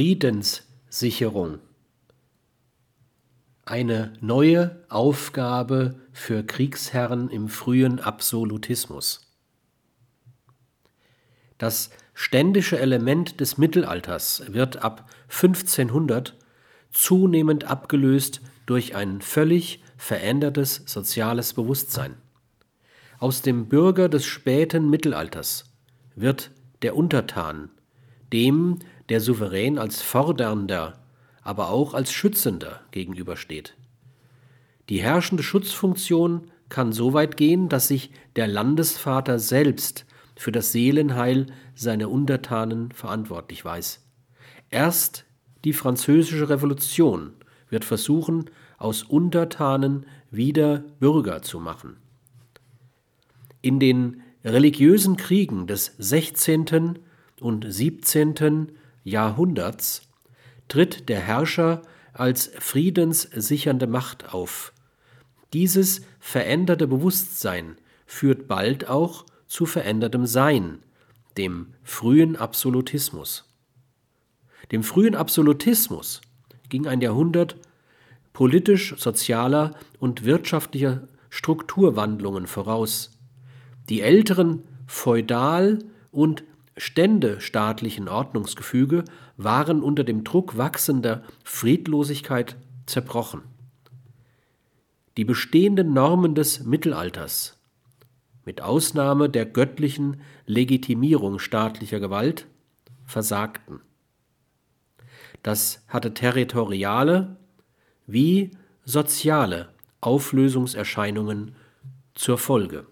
Friedenssicherung. Eine neue Aufgabe für Kriegsherren im frühen Absolutismus. Das ständische Element des Mittelalters wird ab 1500 zunehmend abgelöst durch ein völlig verändertes soziales Bewusstsein. Aus dem Bürger des späten Mittelalters wird der Untertan, dem der Souverän als fordernder, aber auch als schützender gegenübersteht. Die herrschende Schutzfunktion kann so weit gehen, dass sich der Landesvater selbst für das Seelenheil seiner Untertanen verantwortlich weiß. Erst die französische Revolution wird versuchen, aus Untertanen wieder Bürger zu machen. In den religiösen Kriegen des 16. und 17. Jahrhunderts tritt der Herrscher als friedenssichernde Macht auf. Dieses veränderte Bewusstsein führt bald auch zu verändertem Sein, dem frühen Absolutismus. Dem frühen Absolutismus ging ein Jahrhundert politisch-sozialer und wirtschaftlicher Strukturwandlungen voraus. Die älteren feudal- und ständestaatlichen Ordnungsgefüge waren unter dem Druck wachsender Friedlosigkeit zerbrochen. Die bestehenden Normen des Mittelalters mit Ausnahme der göttlichen Legitimierung staatlicher Gewalt, versagten. Das hatte territoriale wie soziale Auflösungserscheinungen zur Folge